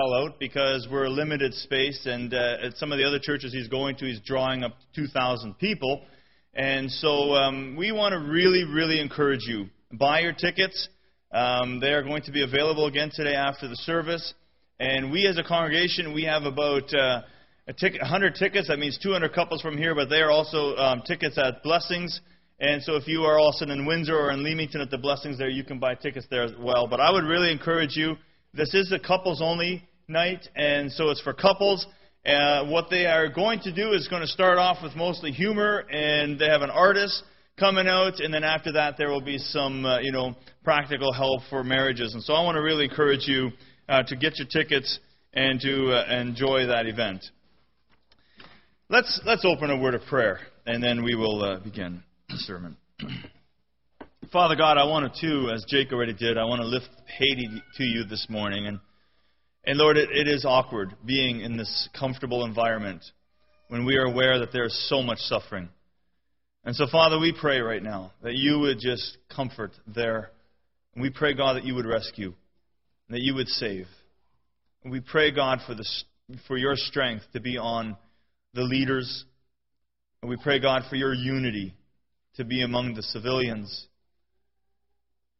out because we're a limited space, and uh, at some of the other churches he's going to, he's drawing up 2,000 people. And so um, we want to really, really encourage you. Buy your tickets. Um, they are going to be available again today after the service. And we as a congregation, we have about uh, a ticket, 100 tickets. That means 200 couples from here, but they are also um, tickets at Blessings. And so if you are also in Windsor or in Leamington at the Blessings there, you can buy tickets there as well. But I would really encourage you this is a couples only night, and so it's for couples. Uh, what they are going to do is going to start off with mostly humor, and they have an artist coming out, and then after that there will be some, uh, you know, practical help for marriages. And so I want to really encourage you uh, to get your tickets and to uh, enjoy that event. Let's let's open a word of prayer, and then we will uh, begin the sermon. Father God, I want to too, as Jake already did, I want to lift Haiti to you this morning. And, and Lord, it, it is awkward being in this comfortable environment when we are aware that there is so much suffering. And so, Father, we pray right now that you would just comfort there. And we pray, God, that you would rescue, that you would save. And we pray, God, for, the, for your strength to be on the leaders. And we pray, God, for your unity to be among the civilians.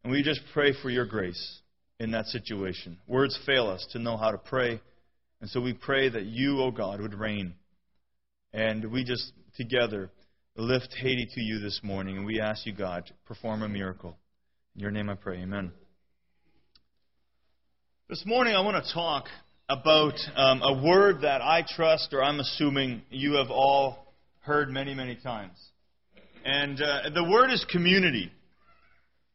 And we just pray for your grace in that situation. Words fail us to know how to pray. And so we pray that you, O oh God, would reign. And we just together lift Haiti to you this morning. And we ask you, God, to perform a miracle. In your name I pray. Amen. This morning I want to talk about um, a word that I trust, or I'm assuming you have all heard many, many times. And uh, the word is community.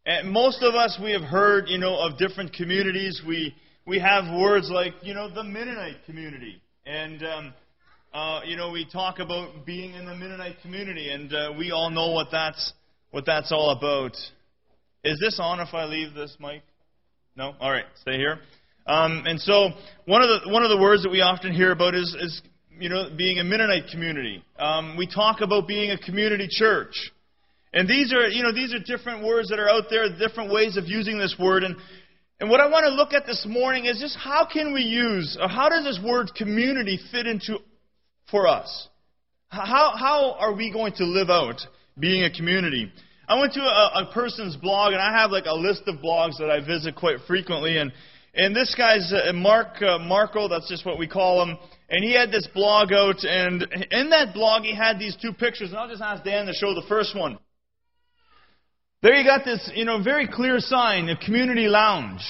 And most of us, we have heard, you know, of different communities. We, we have words like, you know, the Mennonite community. And, um, uh, you know, we talk about being in the Mennonite community, and uh, we all know what that's, what that's all about. Is this on if I leave this mic? No? All right, stay here. Um, and so one of the one of the words that we often hear about is, is you know being a Mennonite community. Um, we talk about being a community church. And these are, you know, these are different words that are out there, different ways of using this word. And, and what I want to look at this morning is just how can we use, or how does this word community fit into for us? How, how are we going to live out being a community? I went to a, a person's blog, and I have like a list of blogs that I visit quite frequently. And, and this guy's uh, Mark uh, that's just what we call him. And he had this blog out, and in that blog he had these two pictures. And I'll just ask Dan to show the first one. There you got this, you know, very clear sign, a community lounge.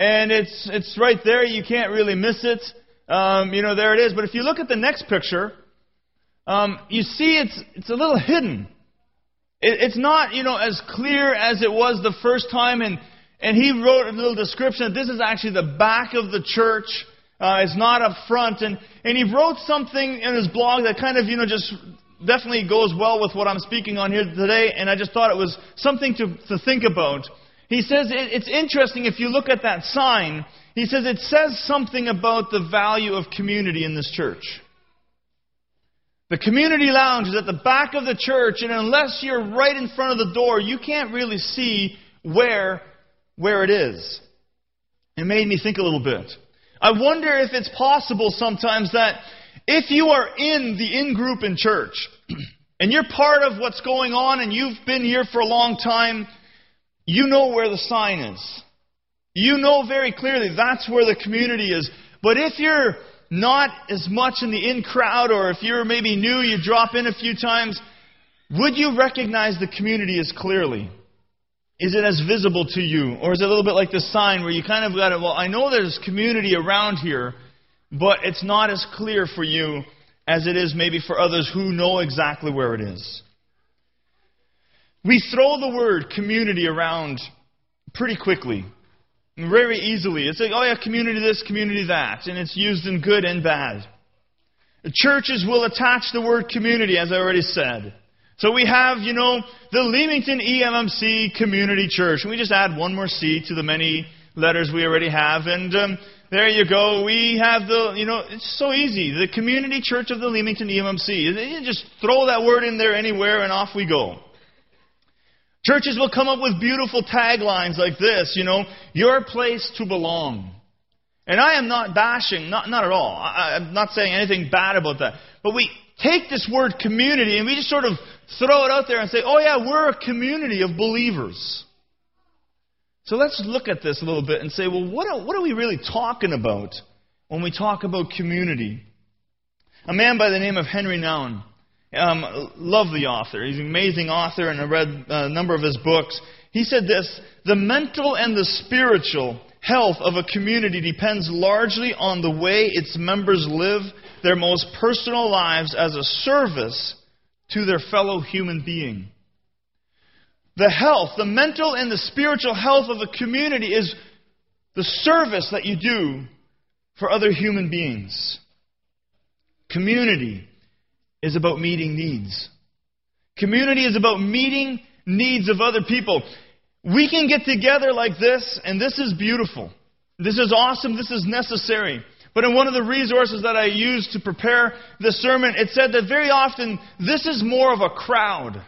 And it's, it's right there. You can't really miss it. Um, you know, there it is. But if you look at the next picture, um, you see it's, it's a little hidden. It, it's not, you know, as clear as it was the first time. And, and he wrote a little description that this is actually the back of the church. Uh, it's not up front. And, and he wrote something in his blog that kind of, you know, just definitely goes well with what I'm speaking on here today, and I just thought it was something to, to think about. He says it, it's interesting if you look at that sign, he says it says something about the value of community in this church. The community lounge is at the back of the church, and unless you're right in front of the door, you can't really see where, where it is. It made me think a little bit. I wonder if it's possible sometimes that if you are in the in group in church, and you're part of what's going on and you've been here for a long time, you know where the sign is. You know very clearly that's where the community is. But if you're not as much in the in crowd, or if you're maybe new, you drop in a few times, would you recognize the community as clearly? Is it as visible to you? Or is it a little bit like the sign where you kind of got it, well, I know there's community around here, but it's not as clear for you as it is maybe for others who know exactly where it is. We throw the word community around pretty quickly, very easily. It's like, oh yeah, community this, community that, and it's used in good and bad. Churches will attach the word community, as I already said. So we have, you know, the Leamington EMMC Community Church. And we just add one more C to the many letters we already have. And um, there you go. We have the, you know, it's so easy. The Community Church of the Leamington EMMC. You just throw that word in there anywhere and off we go. Churches will come up with beautiful taglines like this, you know, your place to belong. And I am not bashing, not, not at all. I, I'm not saying anything bad about that. But we take this word community and we just sort of throw it out there and say, oh yeah, we're a community of believers. So let's look at this a little bit and say, well, what are, what are we really talking about when we talk about community? A man by the name of Henry Nouwen, um, the author. He's an amazing author, and I read a number of his books. He said this The mental and the spiritual health of a community depends largely on the way its members live their most personal lives as a service to their fellow human being. The health, the mental and the spiritual health of a community is the service that you do for other human beings. Community is about meeting needs. Community is about meeting needs of other people. We can get together like this, and this is beautiful. This is awesome. This is necessary. But in one of the resources that I used to prepare this sermon, it said that very often this is more of a crowd.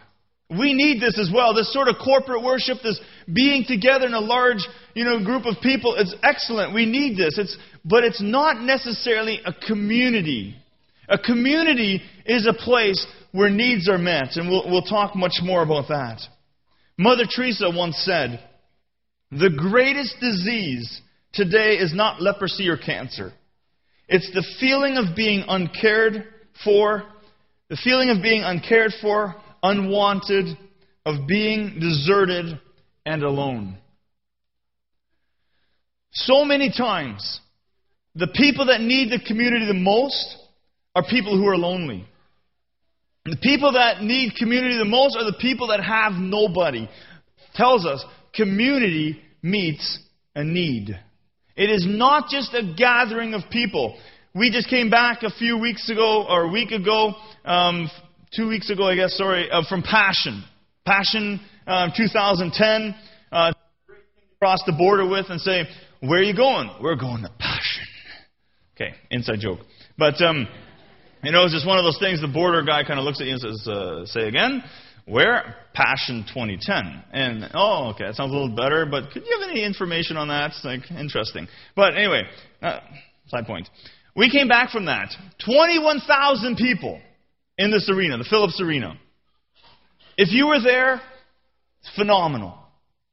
We need this as well. This sort of corporate worship, this being together in a large, you know, group of people, it's excellent. We need this. It's, but it's not necessarily a community. A community is a place where needs are met, and we'll, we'll talk much more about that. Mother Teresa once said, The greatest disease today is not leprosy or cancer. It's the feeling of being uncared for, the feeling of being uncared for, unwanted, of being deserted and alone. So many times, the people that need the community the most are people who are lonely. The people that need community the most are the people that have nobody. Tells us community meets a need. It is not just a gathering of people. We just came back a few weeks ago, or a week ago, um, two weeks ago, I guess, sorry, uh, from Passion. Passion um, 2010. Uh, cross the border with and say, Where are you going? We're going to Passion. Okay, inside joke. But, um, you know, it's just one of those things the border guy kind of looks at you and says, uh, Say again. Where? Passion 2010. And, oh, okay, that sounds a little better, but could you have any information on that? It's like, interesting. But anyway, uh, side point. We came back from that. 21,000 people in this arena, the Phillips Arena. If you were there, it's phenomenal.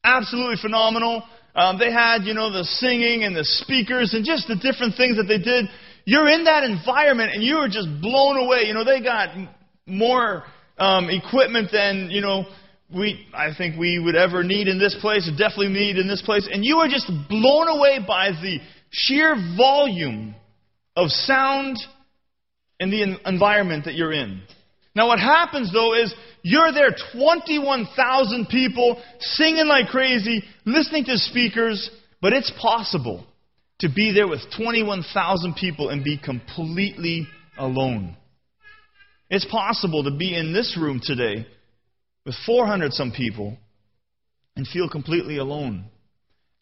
Absolutely phenomenal. Um, they had, you know, the singing and the speakers and just the different things that they did. You're in that environment and you are just blown away. You know, they got more um, equipment than you know we I think we would ever need in this place, definitely need in this place, and you are just blown away by the sheer volume of sound and the environment that you're in. Now, what happens though is you're there, 21,000 people singing like crazy, listening to speakers, but it's possible to be there with 21,000 people and be completely alone. It's possible to be in this room today with 400 some people and feel completely alone.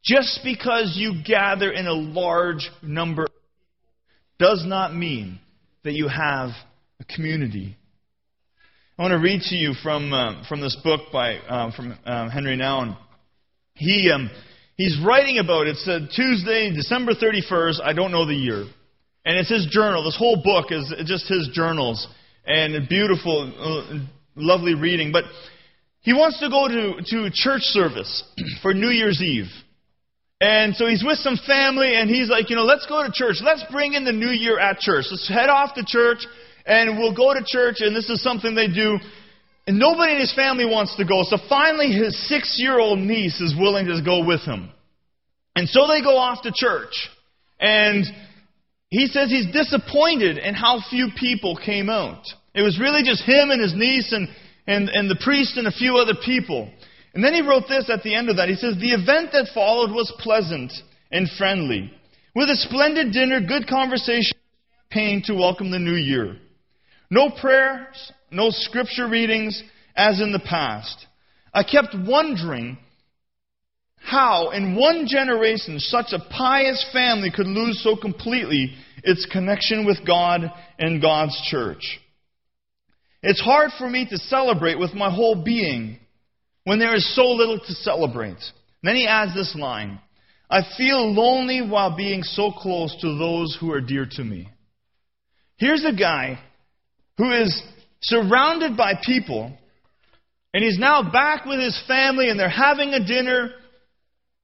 Just because you gather in a large number does not mean that you have a community. I want to read to you from, uh, from this book by uh, from um, Henry Nouwen. He, um, he's writing about it. It's uh, Tuesday, December 31st. I don't know the year. And it's his journal. This whole book is just his journals and beautiful, uh, lovely reading. But he wants to go to, to church service for New Year's Eve. And so he's with some family, and he's like, you know, let's go to church. Let's bring in the new year at church. Let's head off to church, and we'll go to church, and this is something they do. And nobody in his family wants to go. So finally, his six year old niece is willing to go with him. And so they go off to church. And he says he's disappointed in how few people came out. It was really just him and his niece and, and, and the priest and a few other people. And then he wrote this at the end of that. He says, The event that followed was pleasant and friendly, with a splendid dinner, good conversation, champagne to welcome the new year. No prayers, no scripture readings as in the past. I kept wondering how, in one generation, such a pious family could lose so completely its connection with God and God's church. It's hard for me to celebrate with my whole being when there is so little to celebrate. then he adds this line I feel lonely while being so close to those who are dear to me. Here's a guy who is surrounded by people, and he's now back with his family, and they're having a dinner,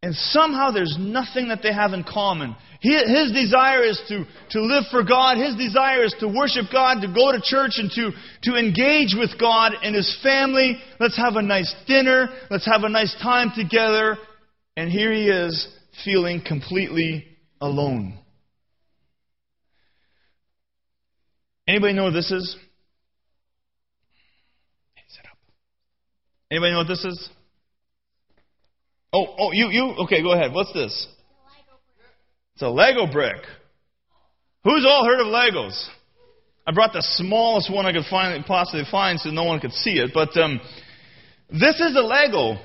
and somehow there's nothing that they have in common. His desire is to, to live for God. His desire is to worship God, to go to church, and to, to engage with God and His family. Let's have a nice dinner. Let's have a nice time together. And here he is, feeling completely alone. Anybody know what this is? Anybody know what this is? Oh, oh, you, you? Okay, go ahead. What's this? It's a Lego brick. Who's all heard of Legos? I brought the smallest one I could find, possibly find so no one could see it. But um, this is a Lego.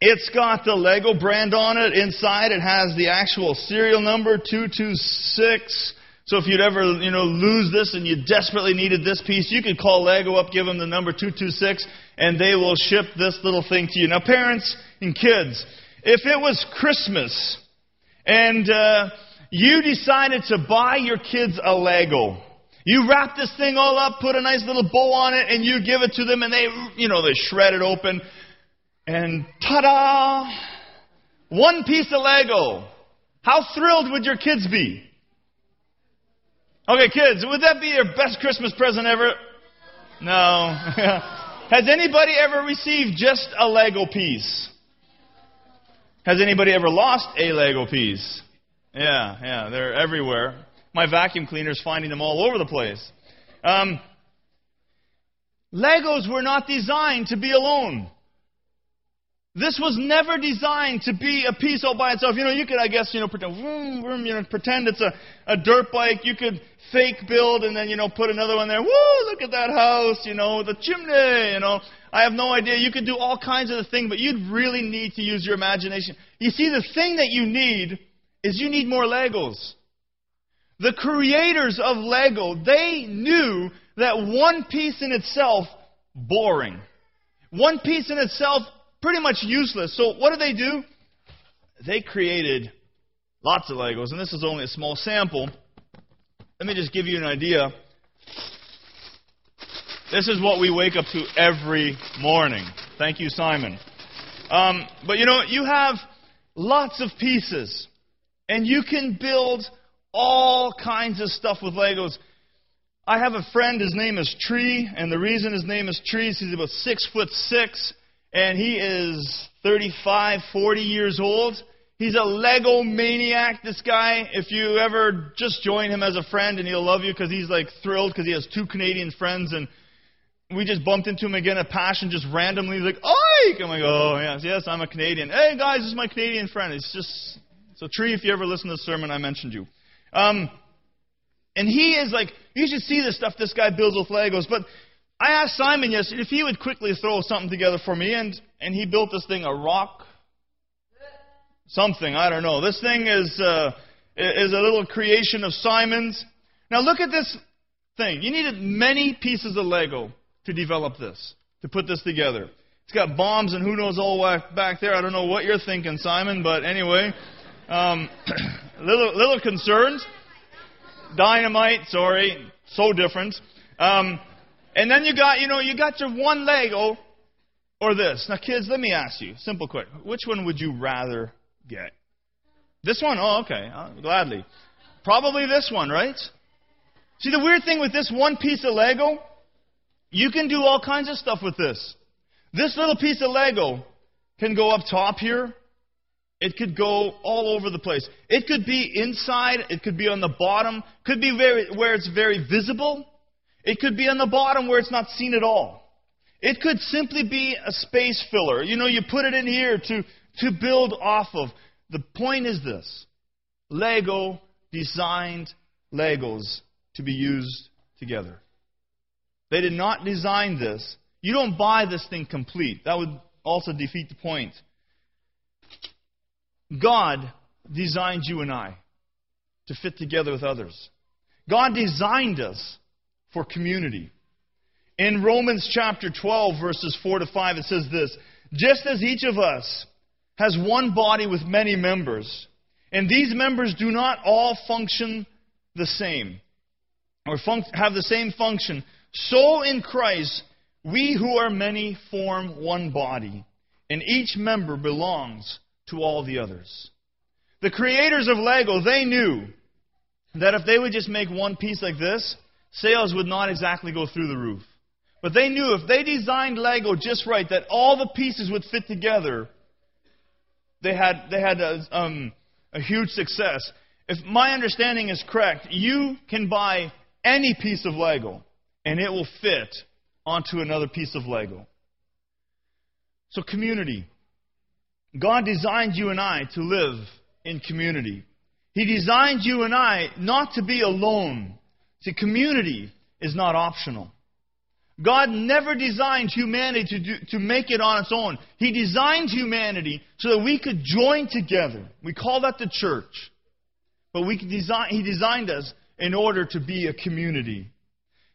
It's got the Lego brand on it. Inside it has the actual serial number 226. So if you'd ever, you know, lose this and you desperately needed this piece, you could call Lego up, give them the number 226, and they will ship this little thing to you. Now, parents and kids, if it was Christmas and uh, you decided to buy your kids a Lego. You wrap this thing all up, put a nice little bow on it, and you give it to them, and they, you know, they shred it open, and ta-da! One piece of Lego. How thrilled would your kids be? Okay, kids, would that be your best Christmas present ever? No. Has anybody ever received just a Lego piece? Has anybody ever lost a Lego piece? Yeah, yeah, they're everywhere. My vacuum cleaner's finding them all over the place. Um, Legos were not designed to be alone. This was never designed to be a piece all by itself. You know, you could, I guess, you know, pretend, vroom, vroom, you know, pretend it's a, a dirt bike. You could fake build and then, you know, put another one there. Woo, look at that house, you know, the chimney, you know. I have no idea. You could do all kinds of things, but you'd really need to use your imagination. You see, the thing that you need is you need more Legos. The creators of Lego, they knew that one piece in itself, boring. One piece in itself, pretty much useless. So what did they do? They created lots of Legos, and this is only a small sample. Let me just give you an idea. This is what we wake up to every morning. Thank you, Simon. Um, but you know, you have lots of pieces, and you can build all kinds of stuff with Legos. I have a friend, his name is Tree, and the reason his name is Tree is he's about six foot six, and he is 35, 40 years old. He's a Lego maniac, this guy. If you ever just join him as a friend, and he'll love you because he's like thrilled because he has two Canadian friends, and we just bumped into him again at Passion just randomly. Like, Ike! I'm like, oh, yes, yes, I'm a Canadian. Hey, guys, this is my Canadian friend. It's just, so Tree, if you ever listen to the sermon, I mentioned you. Um, and he is like, you should see the stuff this guy builds with Legos. But I asked Simon yesterday if he would quickly throw something together for me, and, and he built this thing, a rock, something, I don't know. This thing is, uh, is a little creation of Simon's. Now look at this thing. You needed many pieces of Lego to develop this, to put this together. It's got bombs and who knows all back there. I don't know what you're thinking, Simon, but anyway, um, little little. Dynamite, sorry, so different. Um, and then you got, you know, you got your one Lego or this. Now, kids, let me ask you, simple, quick. Which one would you rather get? This one? Oh, okay, uh, gladly. Probably this one, right? See, the weird thing with this one piece of Lego you can do all kinds of stuff with this. This little piece of Lego can go up top here. It could go all over the place. It could be inside. It could be on the bottom. Could be very, where it's very visible. It could be on the bottom where it's not seen at all. It could simply be a space filler. You know, you put it in here to, to build off of. The point is this Lego designed Legos to be used together. They did not design this. You don't buy this thing complete. That would also defeat the point. God designed you and I to fit together with others. God designed us for community. In Romans chapter 12, verses 4 to 5, it says this Just as each of us has one body with many members, and these members do not all function the same, or have the same function, so in Christ, we who are many form one body, and each member belongs to all the others. The creators of Lego, they knew that if they would just make one piece like this, sales would not exactly go through the roof. But they knew if they designed Lego just right, that all the pieces would fit together, they had, they had a, um, a huge success. If my understanding is correct, you can buy any piece of Lego and it will fit onto another piece of Lego. So, community. God designed you and I to live in community. He designed you and I not to be alone. See, community is not optional. God never designed humanity to, do, to make it on its own. He designed humanity so that we could join together. We call that the church. But we design, He designed us in order to be a community.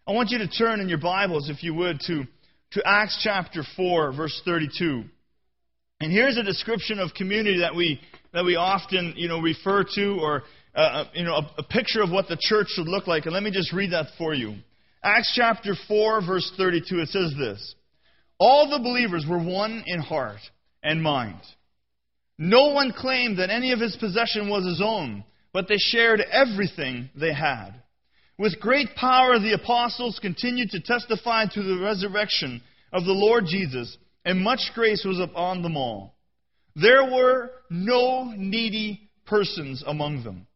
I want you to turn in your Bibles, if you would, to, to Acts chapter 4, verse 32. And here's a description of community that we, that we often you know, refer to, or uh, uh you know, a, a picture of what the church should look like. And let me just read that for you. Acts chapter 4, verse 32, it says this All the believers were one in heart and mind. No one claimed that any of his possession was his own, but they shared everything they had. With great power, the apostles continued to testify to the resurrection of the Lord Jesus, and much grace was upon them all. There were no needy persons among them.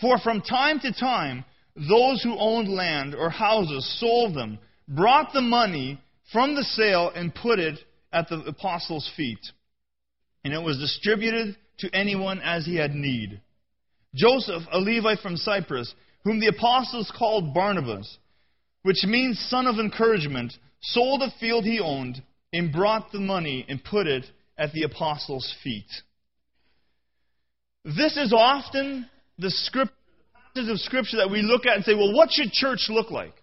For from time to time, those who owned land or houses sold them, brought the money from the sale, and put it at the apostles' feet. And it was distributed to anyone as he had need. Joseph, a Levite from Cyprus, whom the apostles called Barnabas, which means son of encouragement, sold a field he owned and brought the money and put it at the apostles' feet. This is often the script passages of Scripture that we look at and say, well, what should church look like?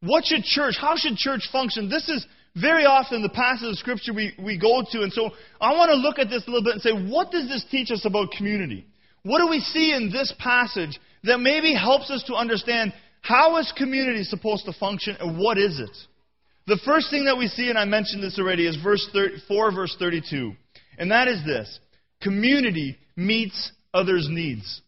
What should church, how should church function? This is very often the passage of Scripture we, we go to. And so I want to look at this a little bit and say, what does this teach us about community? What do we see in this passage that maybe helps us to understand how is community supposed to function and what is it? The first thing that we see, and I mentioned this already, is verse 30, 4, verse 32. And that is this community meets others' needs.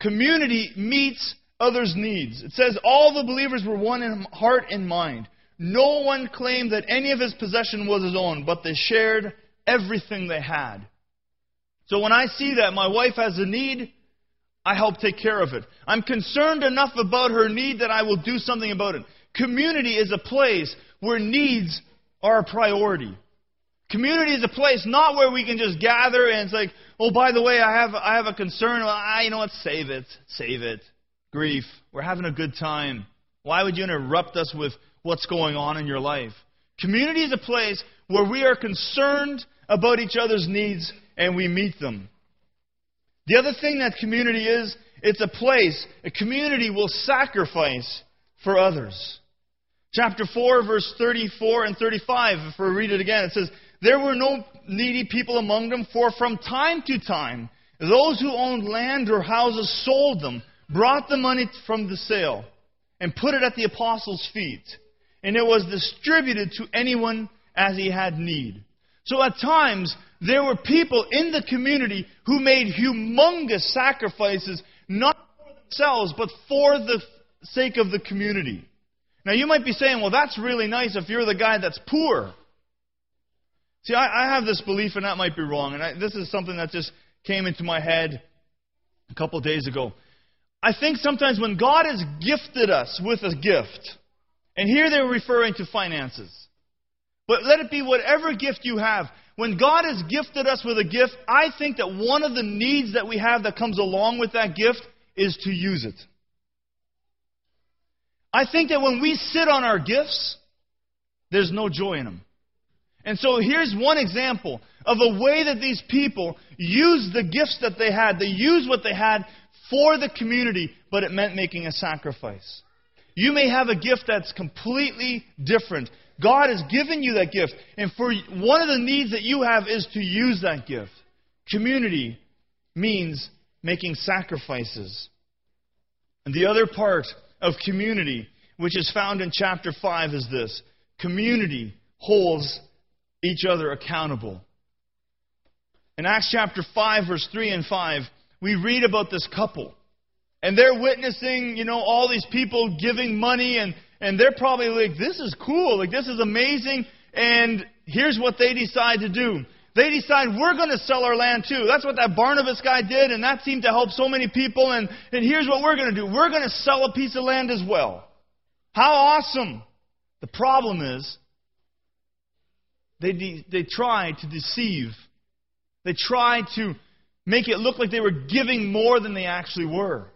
Community meets others' needs. It says all the believers were one in heart and mind. No one claimed that any of his possession was his own, but they shared everything they had. So when I see that my wife has a need, I help take care of it. I'm concerned enough about her need that I will do something about it. Community is a place where needs are a priority. Community is a place not where we can just gather and it's like, oh, by the way, I have, I have a concern. Well, I, you know what? Save it. Save it. Grief. We're having a good time. Why would you interrupt us with what's going on in your life? Community is a place where we are concerned about each other's needs and we meet them. The other thing that community is, it's a place, a community will sacrifice for others. Chapter 4, verse 34 and 35, if we read it again, it says, there were no needy people among them, for from time to time, those who owned land or houses sold them, brought the money from the sale, and put it at the apostles' feet. And it was distributed to anyone as he had need. So at times, there were people in the community who made humongous sacrifices, not for themselves, but for the sake of the community. Now you might be saying, well, that's really nice if you're the guy that's poor. See, I, I have this belief, and that might be wrong, and I, this is something that just came into my head a couple of days ago. I think sometimes when God has gifted us with a gift, and here they're referring to finances, but let it be whatever gift you have. When God has gifted us with a gift, I think that one of the needs that we have that comes along with that gift is to use it. I think that when we sit on our gifts, there's no joy in them. And so here's one example of a way that these people used the gifts that they had. They used what they had for the community, but it meant making a sacrifice. You may have a gift that's completely different, God has given you that gift. And for one of the needs that you have is to use that gift. Community means making sacrifices. And the other part of community, which is found in chapter 5, is this community holds each other accountable. In Acts chapter 5, verse 3 and 5, we read about this couple. And they're witnessing, you know, all these people giving money, and, and they're probably like, this is cool, like, this is amazing. And here's what they decide to do they decide we're going to sell our land too. That's what that Barnabas guy did, and that seemed to help so many people. And, and here's what we're going to do we're going to sell a piece of land as well. How awesome! The problem is, they, de- they try to deceive. They try to make it look like they were giving more than they actually were.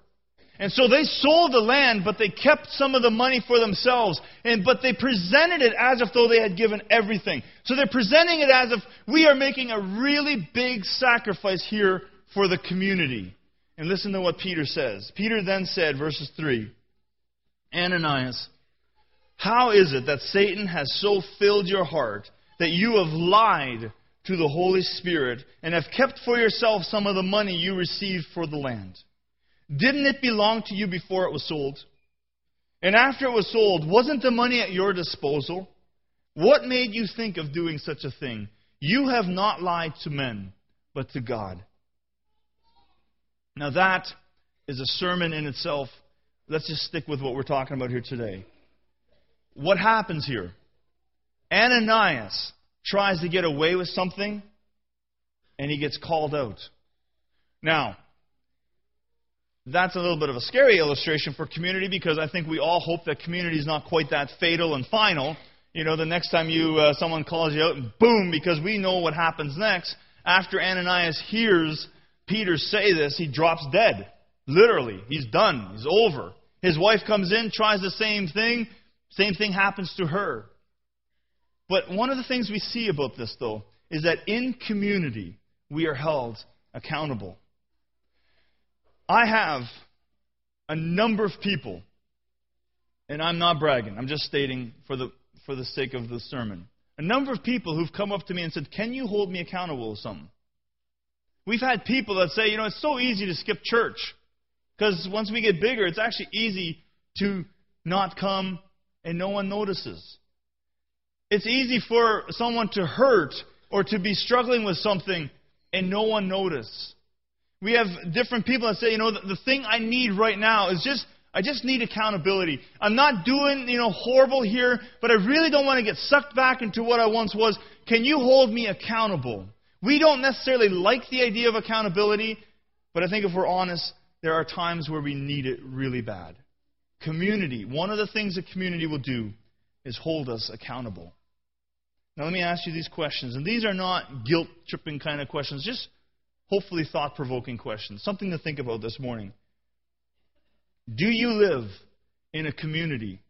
And so they sold the land, but they kept some of the money for themselves. And, but they presented it as if though they had given everything. So they're presenting it as if we are making a really big sacrifice here for the community. And listen to what Peter says. Peter then said, verses 3 Ananias, how is it that Satan has so filled your heart that you have lied to the Holy Spirit and have kept for yourself some of the money you received for the land? Didn't it belong to you before it was sold? And after it was sold, wasn't the money at your disposal? What made you think of doing such a thing? You have not lied to men, but to God. Now, that is a sermon in itself. Let's just stick with what we're talking about here today. What happens here? Ananias tries to get away with something, and he gets called out. Now, that's a little bit of a scary illustration for community because I think we all hope that community is not quite that fatal and final. You know, the next time you uh, someone calls you out and boom, because we know what happens next. After Ananias hears Peter say this, he drops dead. Literally, he's done. He's over. His wife comes in, tries the same thing. Same thing happens to her. But one of the things we see about this, though, is that in community, we are held accountable. I have a number of people, and I'm not bragging, I'm just stating for the, for the sake of the sermon. A number of people who've come up to me and said, Can you hold me accountable with something? We've had people that say, You know, it's so easy to skip church. Because once we get bigger, it's actually easy to not come and no one notices. It's easy for someone to hurt or to be struggling with something and no one notices. We have different people that say, you know, the, the thing I need right now is just I just need accountability. I'm not doing, you know, horrible here, but I really don't want to get sucked back into what I once was. Can you hold me accountable? We don't necessarily like the idea of accountability, but I think if we're honest, there are times where we need it really bad. Community, one of the things that community will do is hold us accountable. Now, let me ask you these questions. And these are not guilt tripping kind of questions, just hopefully thought provoking questions. Something to think about this morning. Do you live in a community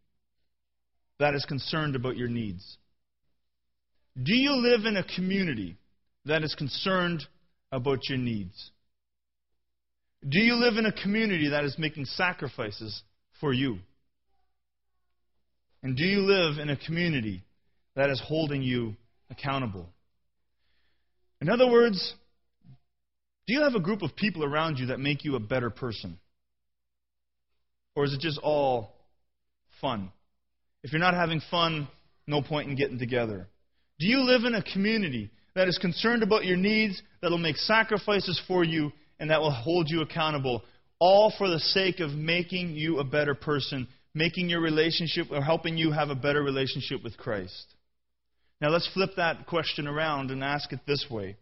that is concerned about your needs? Do you live in a community that is concerned about your needs? Do you live in a community that is making sacrifices for you? And do you live in a community that is holding you accountable? In other words, do you have a group of people around you that make you a better person? Or is it just all fun? If you're not having fun, no point in getting together. Do you live in a community that is concerned about your needs, that will make sacrifices for you, and that will hold you accountable, all for the sake of making you a better person, making your relationship or helping you have a better relationship with Christ? Now let's flip that question around and ask it this way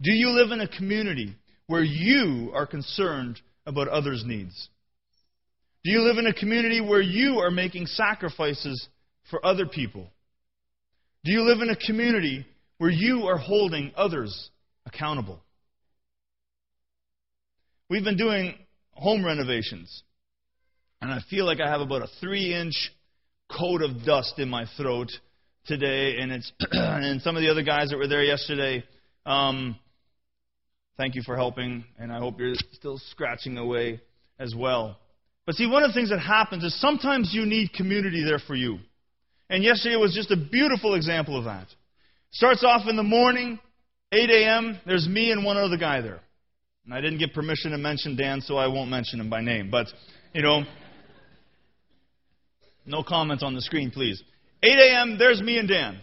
do you live in a community where you are concerned about others' needs? Do you live in a community where you are making sacrifices for other people? Do you live in a community where you are holding others accountable? We've been doing home renovations, and I feel like I have about a three inch coat of dust in my throat today, and it's and some of the other guys that were there yesterday. Um, Thank you for helping, and I hope you're still scratching away as well. But see, one of the things that happens is sometimes you need community there for you. And yesterday was just a beautiful example of that. Starts off in the morning, 8 a.m., there's me and one other guy there. And I didn't get permission to mention Dan, so I won't mention him by name. But, you know, no comments on the screen, please. 8 a.m., there's me and Dan.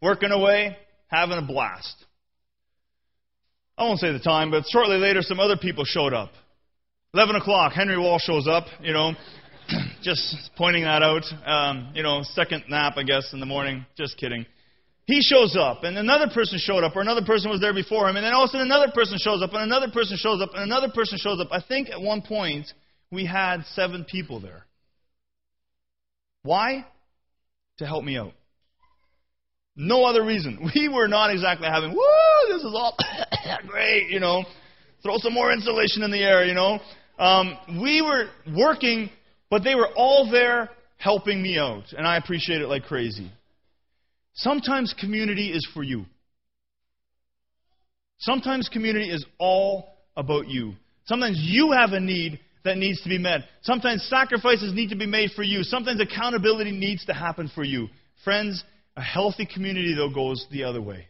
Working away, having a blast. I won't say the time, but shortly later, some other people showed up. 11 o'clock, Henry Wall shows up, you know, just pointing that out. Um, you know, second nap, I guess, in the morning. Just kidding. He shows up, and another person showed up, or another person was there before him, and then all of a sudden another person shows up, and another person shows up, and another person shows up. I think at one point we had seven people there. Why? To help me out. No other reason. We were not exactly having, woo, this is all great, you know. Throw some more insulation in the air, you know. Um, we were working, but they were all there helping me out, and I appreciate it like crazy. Sometimes community is for you. Sometimes community is all about you. Sometimes you have a need that needs to be met. Sometimes sacrifices need to be made for you. Sometimes accountability needs to happen for you. Friends, a healthy community, though, goes the other way.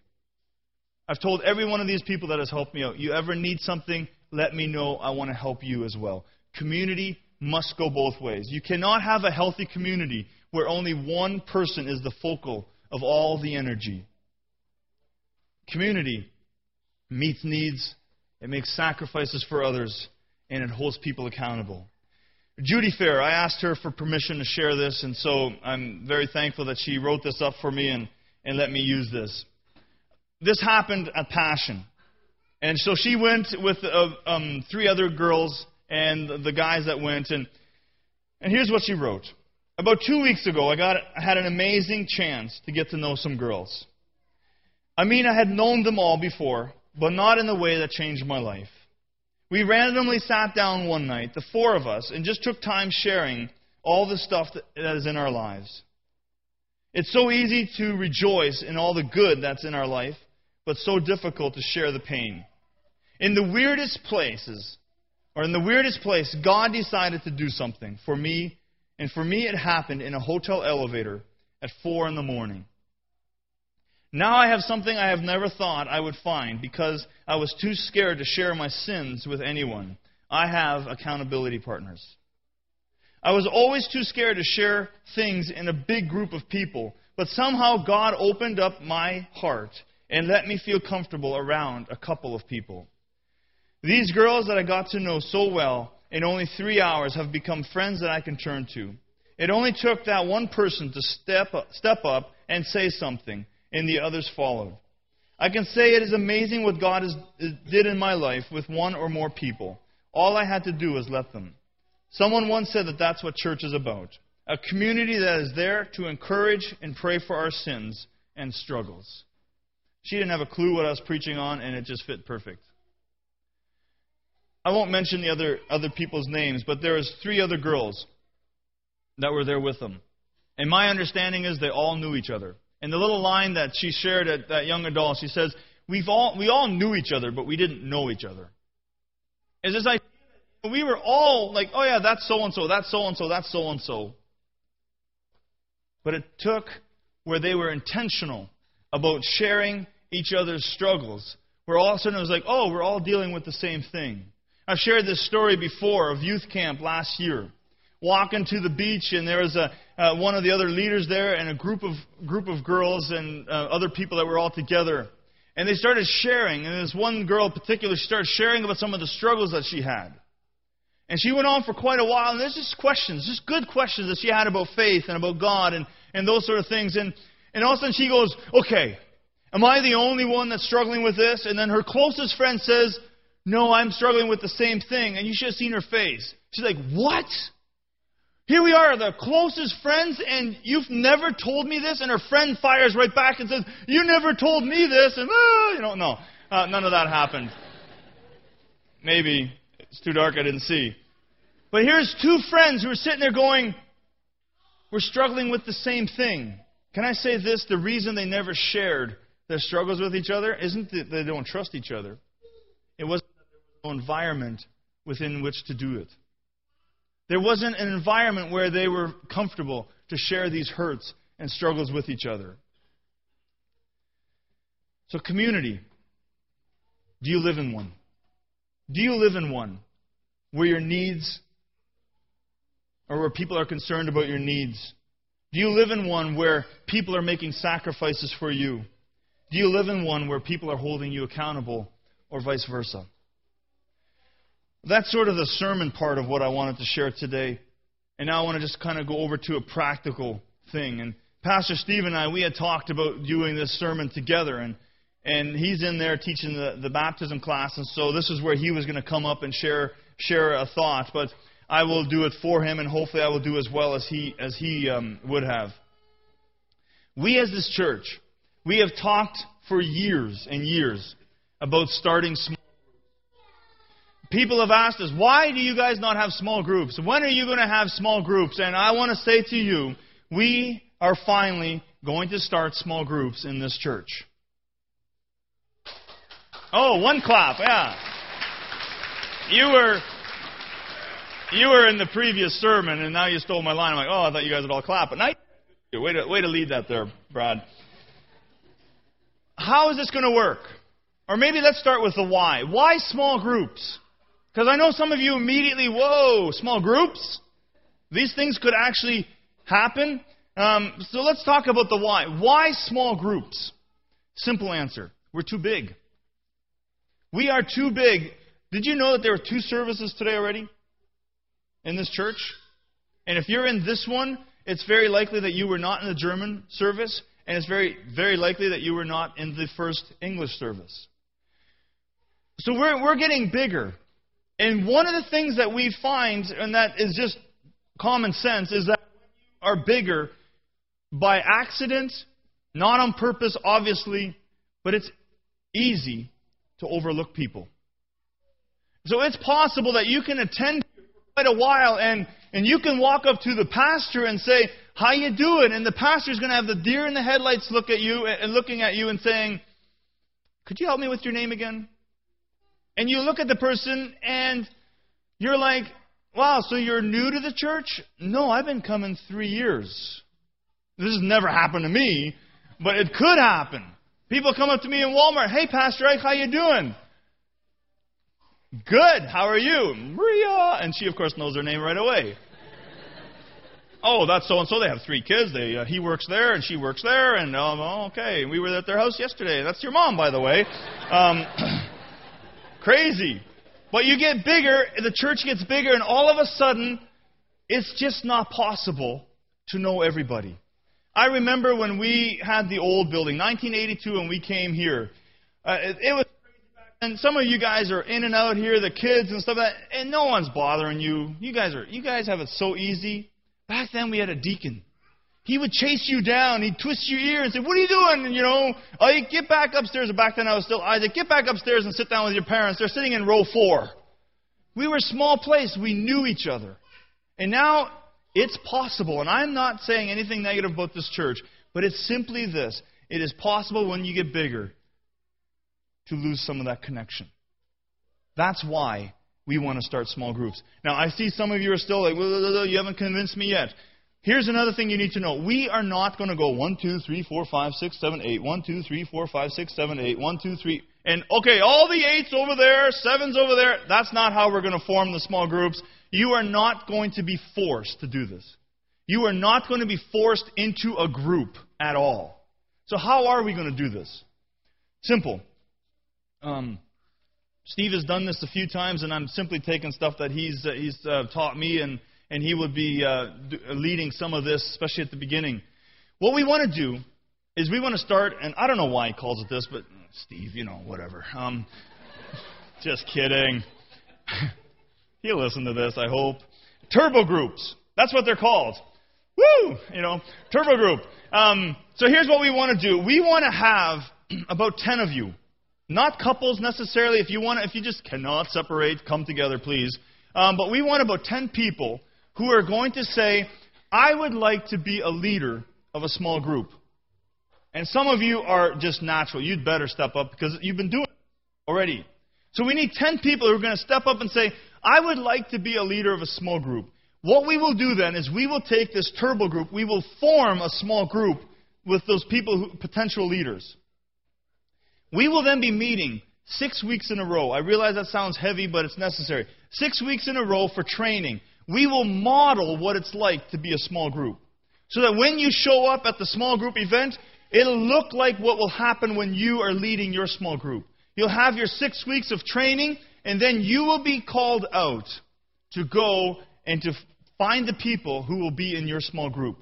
I've told every one of these people that has helped me out you ever need something, let me know. I want to help you as well. Community must go both ways. You cannot have a healthy community where only one person is the focal of all the energy. Community meets needs, it makes sacrifices for others, and it holds people accountable. Judy Fair, I asked her for permission to share this, and so I'm very thankful that she wrote this up for me and, and let me use this. This happened at Passion. And so she went with uh, um, three other girls and the guys that went, and, and here's what she wrote. About two weeks ago, I, got, I had an amazing chance to get to know some girls. I mean, I had known them all before, but not in the way that changed my life. We randomly sat down one night, the four of us, and just took time sharing all the stuff that is in our lives. It's so easy to rejoice in all the good that's in our life, but so difficult to share the pain. In the weirdest places, or in the weirdest place, God decided to do something for me and for me, it happened in a hotel elevator at 4 in the morning. Now I have something I have never thought I would find because I was too scared to share my sins with anyone. I have accountability partners. I was always too scared to share things in a big group of people, but somehow God opened up my heart and let me feel comfortable around a couple of people. These girls that I got to know so well in only three hours have become friends that I can turn to. It only took that one person to step up, step up and say something, and the others followed. I can say it is amazing what God did in my life with one or more people. All I had to do was let them. Someone once said that that's what church is about a community that is there to encourage and pray for our sins and struggles. She didn't have a clue what I was preaching on, and it just fit perfect. I won't mention the other, other people's names, but there was three other girls that were there with them. And my understanding is they all knew each other. And the little line that she shared at that young adult, she says, We've all, we all knew each other, but we didn't know each other. Is this like we were all like, oh yeah, that's so and so, that's so and so, that's so and so. But it took where they were intentional about sharing each other's struggles, where all of a sudden it was like, oh, we're all dealing with the same thing. I've shared this story before of youth camp last year. Walking to the beach, and there was a, uh, one of the other leaders there, and a group of group of girls and uh, other people that were all together. And they started sharing, and this one girl in particular started sharing about some of the struggles that she had. And she went on for quite a while, and there's just questions, just good questions that she had about faith and about God and, and those sort of things. And, and all of a sudden she goes, Okay, am I the only one that's struggling with this? And then her closest friend says, no, I'm struggling with the same thing. And you should have seen her face. She's like, What? Here we are, the closest friends, and you've never told me this? And her friend fires right back and says, You never told me this. And, ah, you know, no, uh, none of that happened. Maybe it's too dark, I didn't see. But here's two friends who are sitting there going, We're struggling with the same thing. Can I say this? The reason they never shared their struggles with each other isn't that they don't trust each other. It wasn't that there was no environment within which to do it. There wasn't an environment where they were comfortable to share these hurts and struggles with each other. So, community. Do you live in one? Do you live in one where your needs, or where people are concerned about your needs? Do you live in one where people are making sacrifices for you? Do you live in one where people are holding you accountable, or vice versa? That's sort of the sermon part of what I wanted to share today. And now I want to just kind of go over to a practical thing. And Pastor Steve and I, we had talked about doing this sermon together. And, and he's in there teaching the, the baptism class. And so this is where he was going to come up and share, share a thought. But I will do it for him, and hopefully I will do as well as he, as he um, would have. We as this church, we have talked for years and years about starting small People have asked us, why do you guys not have small groups? When are you going to have small groups? And I want to say to you, we are finally going to start small groups in this church. Oh, one clap, yeah. You were you were in the previous sermon, and now you stole my line. I'm like, oh, I thought you guys would all clap. But now, way to way to lead that there, Brad. How is this going to work? Or maybe let's start with the why. Why small groups? Because I know some of you immediately, whoa, small groups? These things could actually happen. Um, so let's talk about the why. Why small groups? Simple answer. We're too big. We are too big. Did you know that there were two services today already in this church? And if you're in this one, it's very likely that you were not in the German service, and it's very, very likely that you were not in the first English service. So we're, we're getting bigger. And one of the things that we find, and that is just common sense, is that when you are bigger, by accident, not on purpose, obviously, but it's easy to overlook people. So it's possible that you can attend for quite a while and, and you can walk up to the pastor and say, How you doing? And the pastor's to have the deer in the headlights look at you and looking at you and saying, Could you help me with your name again? And you look at the person and you're like, wow, so you're new to the church? No, I've been coming three years. This has never happened to me, but it could happen. People come up to me in Walmart, hey, Pastor Ike, how you doing? Good. How are you? Maria. And she, of course, knows her name right away. oh, that's so and so. They have three kids. They, uh, he works there and she works there. And um, oh, okay, we were at their house yesterday. That's your mom, by the way. Um, Crazy. But you get bigger, the church gets bigger, and all of a sudden, it's just not possible to know everybody. I remember when we had the old building, 1982, and we came here. Uh, it, it was and some of you guys are in and out here, the kids and stuff like that, and no one's bothering you. You guys are you guys have it so easy. Back then we had a deacon. He would chase you down. He'd twist your ear and say, What are you doing? And, you know, oh, get back upstairs. back then I was still Isaac. Get back upstairs and sit down with your parents. They're sitting in row four. We were a small place. We knew each other. And now it's possible, and I'm not saying anything negative about this church, but it's simply this it is possible when you get bigger to lose some of that connection. That's why we want to start small groups. Now, I see some of you are still like, well, you haven't convinced me yet. Here's another thing you need to know. We are not going to go 1, 2, 3, 4, 5, 6, 7, 8. 1, 2, 3, 4, 5, 6, 7, 8. 1, 2, 3. And, okay, all the 8s over there, 7s over there. That's not how we're going to form the small groups. You are not going to be forced to do this. You are not going to be forced into a group at all. So, how are we going to do this? Simple. Um, Steve has done this a few times, and I'm simply taking stuff that he's, uh, he's uh, taught me and and he would be uh, leading some of this, especially at the beginning. What we want to do is we want to start, and I don't know why he calls it this, but Steve, you know, whatever. Um, just kidding. He'll listen to this, I hope. Turbo groups. That's what they're called. Woo! You know, turbo group. Um, so here's what we want to do. We want to have about 10 of you. Not couples necessarily. If you want, if you just cannot separate, come together, please. Um, but we want about 10 people who are going to say, I would like to be a leader of a small group. And some of you are just natural. You'd better step up because you've been doing it already. So we need 10 people who are going to step up and say, I would like to be a leader of a small group. What we will do then is we will take this turbo group, we will form a small group with those people, who, potential leaders. We will then be meeting six weeks in a row. I realize that sounds heavy, but it's necessary. Six weeks in a row for training. We will model what it's like to be a small group. So that when you show up at the small group event, it'll look like what will happen when you are leading your small group. You'll have your six weeks of training, and then you will be called out to go and to find the people who will be in your small group.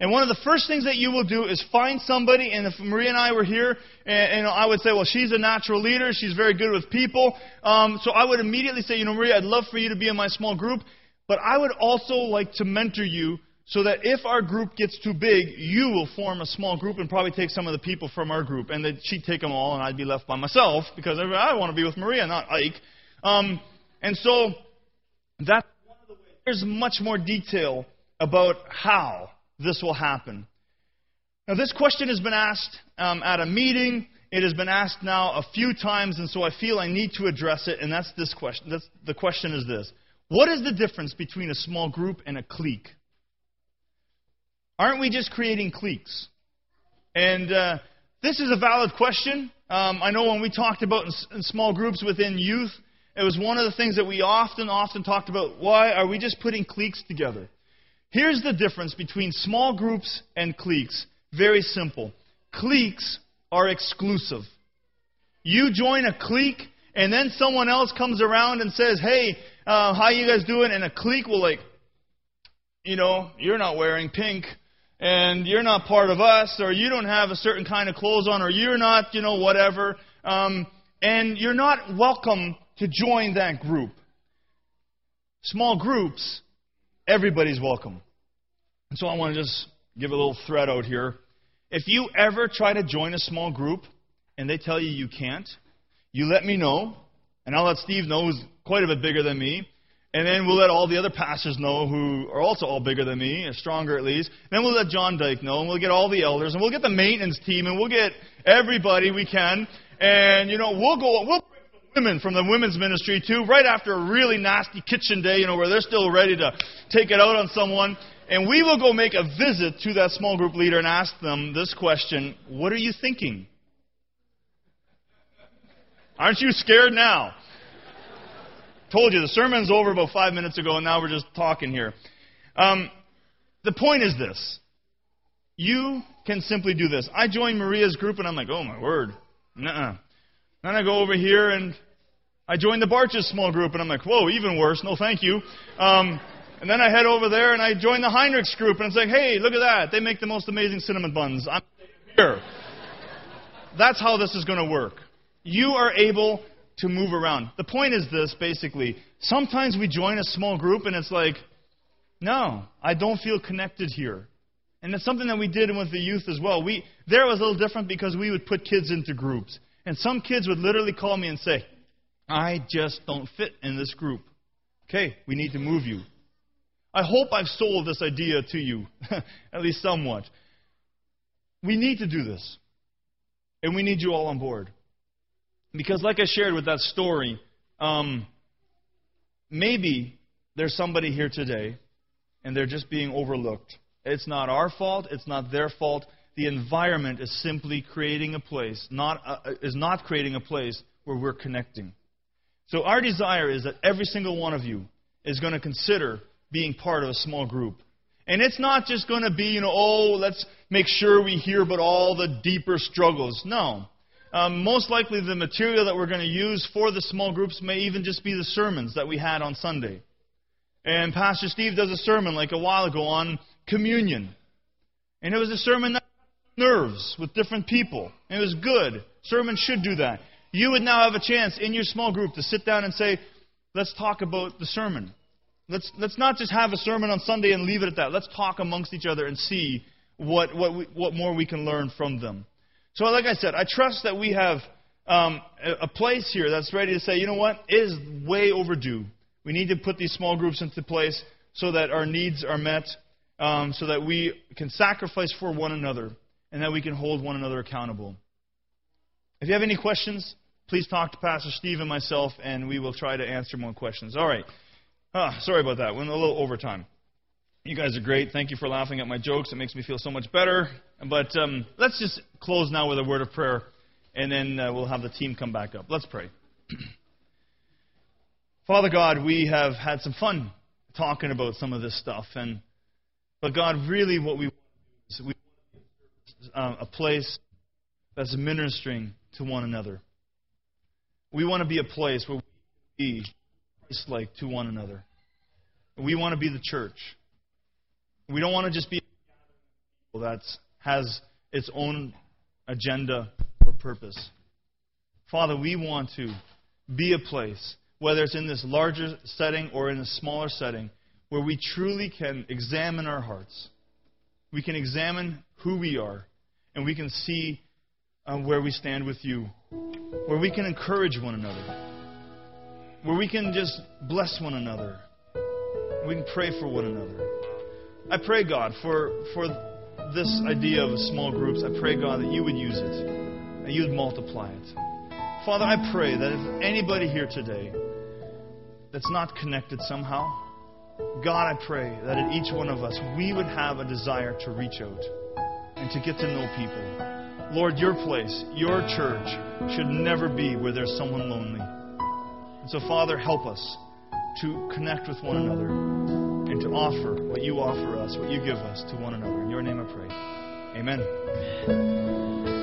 And one of the first things that you will do is find somebody, and if Maria and I were here, and, and I would say, well, she's a natural leader, she's very good with people, um, so I would immediately say, you know, Maria, I'd love for you to be in my small group, but I would also like to mentor you so that if our group gets too big, you will form a small group and probably take some of the people from our group, and that she'd take them all, and I'd be left by myself because I want to be with Maria, not Ike. Um, and so that's one of the ways. There's much more detail about how this will happen. Now, this question has been asked um, at a meeting. It has been asked now a few times, and so I feel I need to address it. And that's this question. That's, the question is this: What is the difference between a small group and a clique? Aren't we just creating cliques? And uh, this is a valid question. Um, I know when we talked about in, in small groups within youth, it was one of the things that we often, often talked about. Why are we just putting cliques together? Here's the difference between small groups and cliques. Very simple. Cliques are exclusive. You join a clique, and then someone else comes around and says, "Hey, uh, how you guys doing?" And a clique will like, you know, you're not wearing pink, and you're not part of us, or you don't have a certain kind of clothes on, or you're not, you know, whatever, um, and you're not welcome to join that group. Small groups everybody's welcome. And so I want to just give a little thread out here. If you ever try to join a small group and they tell you you can't, you let me know, and I'll let Steve know, who's quite a bit bigger than me. And then we'll let all the other pastors know who are also all bigger than me, or stronger at least. And then we'll let John Dyke know, and we'll get all the elders, and we'll get the maintenance team, and we'll get everybody we can. And, you know, we'll go, we'll bring the women from the women's ministry too, right after a really nasty kitchen day, you know, where they're still ready to take it out on someone. And we will go make a visit to that small group leader and ask them this question What are you thinking? Aren't you scared now? Told you, the sermon's over about five minutes ago, and now we're just talking here. Um, the point is this you can simply do this. I joined Maria's group, and I'm like, oh my word. Nuh-uh. Then I go over here and I join the Barches small group, and I'm like, whoa, even worse. No, thank you. Um, and then I head over there and I join the Heinrichs group, and it's like, hey, look at that. They make the most amazing cinnamon buns. I'm here. That's how this is going to work. You are able to move around. The point is this, basically. Sometimes we join a small group, and it's like, no, I don't feel connected here. And it's something that we did with the youth as well. We, there was a little different because we would put kids into groups. And some kids would literally call me and say, I just don't fit in this group. Okay, we need to move you. I hope I've sold this idea to you, at least somewhat. We need to do this. And we need you all on board. Because, like I shared with that story, um, maybe there's somebody here today and they're just being overlooked. It's not our fault, it's not their fault the environment is simply creating a place, not, uh, is not creating a place where we're connecting. So our desire is that every single one of you is going to consider being part of a small group. And it's not just going to be, you know, oh, let's make sure we hear about all the deeper struggles. No. Um, most likely, the material that we're going to use for the small groups may even just be the sermons that we had on Sunday. And Pastor Steve does a sermon like a while ago on communion. And it was a sermon that nerves with different people. And it was good. Sermons should do that. You would now have a chance in your small group to sit down and say, let's talk about the sermon. Let's, let's not just have a sermon on Sunday and leave it at that. Let's talk amongst each other and see what, what, we, what more we can learn from them. So, like I said, I trust that we have um, a, place here that's ready to say, you know what, it is way overdue. We need to put these small groups into place so that our needs are met, um, so that we can sacrifice for one another and that we can hold one another accountable. If you have any questions, please talk to Pastor Steve and myself, and we will try to answer more questions. All right. Ah, sorry about that. Went a little overtime. You guys are great. Thank you for laughing at my jokes. It makes me feel so much better. But um, let's just close now with a word of prayer, and then uh, we'll have the team come back up. Let's pray. Father God, we have had some fun talking about some of this stuff, and but God, really, what we want is we want uh, a place that's ministering to one another. We want to be a place where we be Christ-like to one another. We want to be the church. We don't want to just be that has its own agenda or purpose. Father, we want to be a place, whether it's in this larger setting or in a smaller setting, where we truly can examine our hearts. We can examine who we are, and we can see uh, where we stand with you, where we can encourage one another, where we can just bless one another, we can pray for one another. I pray, God, for, for this idea of small groups, I pray, God, that you would use it, and you would multiply it. Father, I pray that if anybody here today that's not connected somehow, God, I pray that in each one of us, we would have a desire to reach out and to get to know people. Lord, your place, your church, should never be where there's someone lonely. And so, Father, help us to connect with one another and to offer what you offer us, what you give us to one another. In your name I pray. Amen.